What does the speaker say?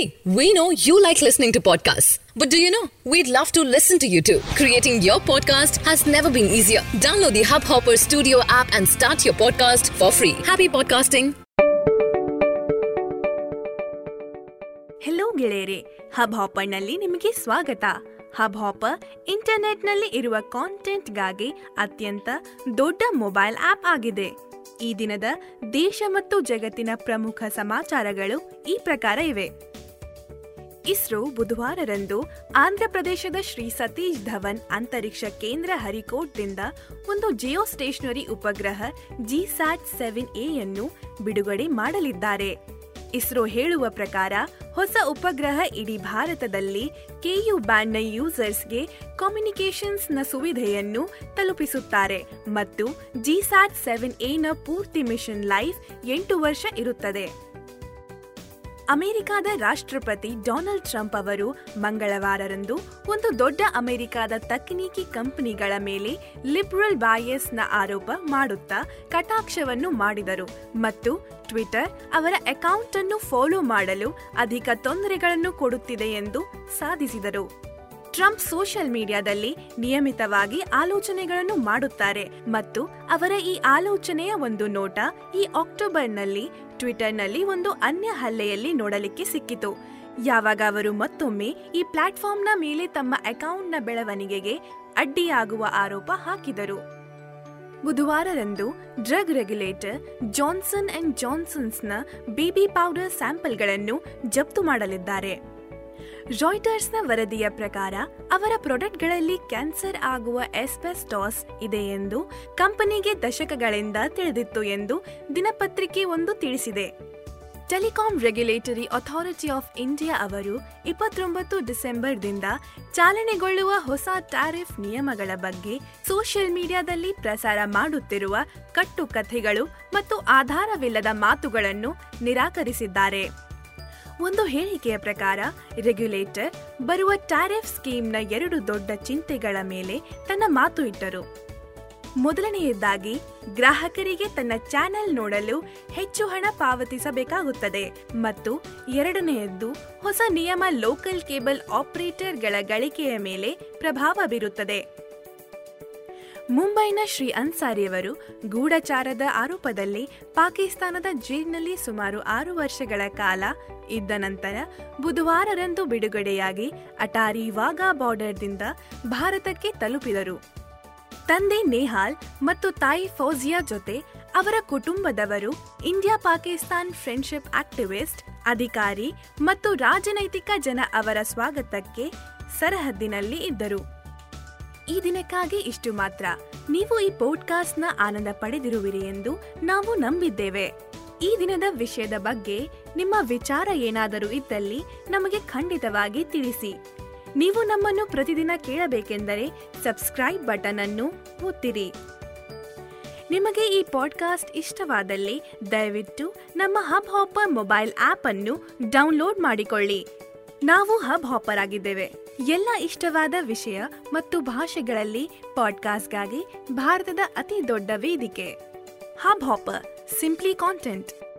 See, we know you like listening to podcasts. But do you know? We'd love to listen to you too. Creating your podcast has never been easier. Download the Hubhopper Studio app and start your podcast for free. Happy podcasting. Hello ಗೆಳೆಯರೆ hub ಹಾಪರ್ನಲ್ಲಿ ನಿಮಗೆ ಸ್ವಾಗತ hub hopper ಇಂಟರ್ನೆಟ್ನಲ್ಲಿ ಇರುವ ಕಾಂಟೆಂಟ್ಗಾಗಿ ಅತ್ಯಂತ ದೊಡ್ಡ mobile app ಆಗಿದೆ ಈ ದಿನದ ದೇಶ ಮತ್ತು ಜಗತ್ತಿನ ಪ್ರಮುಖ ಸಮಾಚಾರಗಳು ಈ ಪ್ರಕಾರ ಇವೆ ಇಸ್ರೋ ಬುಧವಾರರಂದು ಆಂಧ್ರಪ್ರದೇಶದ ಶ್ರೀ ಸತೀಶ್ ಧವನ್ ಅಂತರಿಕ್ಷ ಕೇಂದ್ರ ಹರಿಕೋಟ್ದಿಂದ ಒಂದು ಜಿಯೋ ಸ್ಟೇಷನರಿ ಉಪಗ್ರಹ ಜಿಸ್ಯಾಟ್ ಸೆವೆನ್ ಅನ್ನು ಬಿಡುಗಡೆ ಮಾಡಲಿದ್ದಾರೆ. ಇಸ್ರೋ ಹೇಳುವ ಪ್ರಕಾರ ಹೊಸ ಉಪಗ್ರಹ ಇಡೀ ಭಾರತದಲ್ಲಿ ಕೆಯು ಬ್ಯಾಂಡ್ನ ಯೂಸರ್ಸ್ಗೆ ಕಮ್ಯುನಿಕೇಷನ್ಸ್ನ ಸುವಿಧೆಯನ್ನು ತಲುಪಿಸುತ್ತಾರೆ ಮತ್ತು ಜಿಸ್ಯಾಟ್ ಸೆವೆನ್ ಎನ ಪೂರ್ತಿ ಮಿಷನ್ ಲೈಫ್ ಎಂಟು ವರ್ಷ ಇರುತ್ತದೆ. ಅಮೆರಿಕದ ರಾಷ್ಟ್ರಪತಿ ಡೊನಾಲ್ಡ್ ಟ್ರಂಪ್ ಅವರು ಮಂಗಳವಾರರಂದು ಒಂದು ದೊಡ್ಡ ಅಮೆರಿಕದ ತಕನೀಕಿ ಕಂಪನಿಗಳ ಮೇಲೆ ಲಿಬರಲ್ ಬಾಯಸ್ನ ಆರೋಪ ಮಾಡುತ್ತಾ ಕಟಾಕ್ಷವನ್ನು ಮಾಡಿದರು ಮತ್ತು ಟ್ವಿಟರ್ ಅವರ ಅಕೌಂಟ್ ಅನ್ನು ಫಾಲೋ ಮಾಡಲು ಅಧಿಕ ತೊಂದರೆಗಳನ್ನು ಕೊಡುತ್ತಿದೆ ಎಂದು ಸಾಧಿಸಿದರು. ಟ್ರಂಪ್ ಸೋಷಿಯಲ್ ಮೀಡಿಯಾದಲ್ಲಿ ನಿಯಮಿತವಾಗಿ ಆಲೋಚನೆಗಳನ್ನು ಮಾಡುತ್ತಾರೆ ಮತ್ತು ಅವರ ಈ ಆಲೋಚನೆಯ ಒಂದು ನೋಟ ಈ ಅಕ್ಟೋಬರ್ನಲ್ಲಿ ಟ್ವಿಟರ್ನಲ್ಲಿ ಒಂದು ಅನ್ಯ ಹಲ್ಲೆಯಲ್ಲಿ ನೋಡಲಿಕ್ಕೆ ಸಿಕ್ಕಿತು. ಯಾವಾಗ ಅವರು ಮತ್ತೊಮ್ಮೆ ಈ ಪ್ಲಾಟ್ಫಾರ್ಮ್ನ ಮೇಲೆ ತಮ್ಮ ಅಕೌಂಟ್ನ ಬೆಳವಣಿಗೆಗೆ ಅಡ್ಡಿಯಾಗುವ ಆರೋಪ ಹಾಕಿದರು. ಬುಧವಾರರಂದು ಡ್ರಗ್ ರೆಗ್ಯುಲೇಟರ್ ಜಾನ್ಸನ್ ಅಂಡ್ ಜಾನ್ಸನ್ಸ್ನ ಬೇಬಿ ಪೌಡರ್ ಸ್ಯಾಂಪಲ್ಗಳನ್ನು ಜಪ್ತು ಮಾಡಲಿದ್ದಾರೆ. ರಾಯ್ಟರ್ಸ್ನ ವರದಿಯ ಪ್ರಕಾರ, ಅವರ ಪ್ರಾಡಕ್ಟ್ಗಳಲ್ಲಿ ಕ್ಯಾನ್ಸರ್ ಆಗುವ ಎಸ್ಬೆಸ್ಟಾಸ್ ಇದೆ ಎಂದು ಕಂಪನಿಗೆ ದಶಕಗಳಿಂದ ತಿಳಿದಿತ್ತು ಎಂದು ದಿನಪತ್ರಿಕೆ ಒಂದು ತಿಳಿಸಿದೆ. Telecom regulatory authority of India ಅವರು ಇಪ್ಪತ್ತೊಂಬತ್ತು ಡಿಸೆಂಬರ್ದಿಂದ ಚಾಲನೆಗೊಳ್ಳುವ ಹೊಸ ಟ್ಯಾರಿಫ್ ನಿಯಮಗಳ ಬಗ್ಗೆ ಸೋಷಿಯಲ್ ಮೀಡಿಯಾದಲ್ಲಿ ಪ್ರಸಾರ ಮಾಡುತ್ತಿರುವ ಕಟ್ಟುಕಥೆಗಳು ಮತ್ತು ಆಧಾರವಿಲ್ಲದ ಮಾತುಗಳನ್ನು ನಿರಾಕರಿಸಿದ್ದಾರೆ. ಒಂದು ಹೇಳಿಕೆಯ ಪ್ರಕಾರ ರೆಗ್ಯುಲೇಟರ್ ಬರುವ ಟ್ಯಾರಿಫ್ ಸ್ಕೀಮ್ನ ಎರಡು ದೊಡ್ಡ ಚಿಂತೆಗಳ ಮೇಲೆ ತನ್ನ ಮಾತು ಇಟ್ಟರು. ಮೊದಲನೆಯದಾಗಿ, ಗ್ರಾಹಕರಿಗೆ ತನ್ನ ಚಾನೆಲ್ ನೋಡಲು ಹೆಚ್ಚು ಹಣ ಪಾವತಿಸಬೇಕಾಗುತ್ತದೆ ಮತ್ತು ಎರಡನೆಯದ್ದು, ಹೊಸ ನಿಯಮ ಲೋಕಲ್ ಕೇಬಲ್ ಆಪರೇಟರ್ಗಳ ಗಳಿಕೆಯ ಮೇಲೆ ಪ್ರಭಾವ ಬೀರುತ್ತದೆ. ಮುಂಬೈನ ಶ್ರೀ ಅನ್ಸಾರಿಯವರು ಗೂಢಚಾರದ ಆರೋಪದಲ್ಲಿ ಪಾಕಿಸ್ತಾನದ ಜೈಲಿನಲ್ಲಿ ಸುಮಾರು ಆರು ವರ್ಷಗಳ ಕಾಲ ಇದ್ದ ನಂತರ ಬುಧವಾರರಂದು ಬಿಡುಗಡೆಯಾಗಿ ಅಟಾರಿ ವಾಘಾ ಬಾರ್ಡರ್ದಿಂದ ಭಾರತಕ್ಕೆ ತಲುಪಿದರು. ತಂದೆ ನೇಹಾಲ್ ಮತ್ತು ತಾಯಿ ಫೌಜಿಯಾ ಜೊತೆ ಅವರ ಕುಟುಂಬದವರು ಇಂಡಿಯಾ ಪಾಕಿಸ್ತಾನ್ ಫ್ರೆಂಡ್ಶಿಪ್ ಆಕ್ಟಿವಿಸ್ಟ್, ಅಧಿಕಾರಿ ಮತ್ತು ರಾಜನೈತಿಕ ಜನ ಅವರ ಸ್ವಾಗತಕ್ಕೆ ಸರಹದ್ದಿನಲ್ಲಿ ಇದ್ದರು. ಈ ದಿನಕ್ಕಾಗಿ ಇಷ್ಟು ಮಾತ್ರ. ನೀವು ಈ ಪೋಡ್ಕಾಸ್ಟ್ನ ಆನಂದ ಪಡೆದಿರುವಿರಿ ಎಂದು ನಾವು ನಂಬಿದ್ದೇವೆ. ಈ ದಿನದ ವಿಷಯದ ಬಗ್ಗೆ ನಿಮ್ಮ ವಿಚಾರ ಏನಾದರೂ ಇದ್ದಲ್ಲಿ ನಮಗೆ ಖಂಡಿತವಾಗಿ ತಿಳಿಸಿ. ನೀವು ನಮ್ಮನ್ನು ಪ್ರತಿದಿನ ಕೇಳಬೇಕೆಂದರೆ ಸಬ್ಸ್ಕ್ರೈಬ್ ಬಟನ್ ಅನ್ನು ಒತ್ತಿರಿ. ನಿಮಗೆ ಈ ಪಾಡ್ಕಾಸ್ಟ್ ಇಷ್ಟವಾದಲ್ಲಿ ದಯವಿಟ್ಟು ನಮ್ಮ ಹಬ್ ಹಾಪರ್ ಮೊಬೈಲ್ ಆಪ್ ಅನ್ನು ಡೌನ್ಲೋಡ್ ಮಾಡಿಕೊಳ್ಳಿ. ನಾವು ಹಬ್ ಹಾಪರ್ ಆಗಿದ್ದೇವೆ. ಎಲ್ಲ ಇಷ್ಟವಾದ ವಿಷಯ ಮತ್ತು ಭಾಷೆಗಳಲ್ಲಿ ಪಾಡ್ಕಾಸ್ಟ್ಗಾಗಿ ಭಾರತದ ಅತಿ ದೊಡ್ಡ ವೇದಿಕೆ. Hub hopper simply content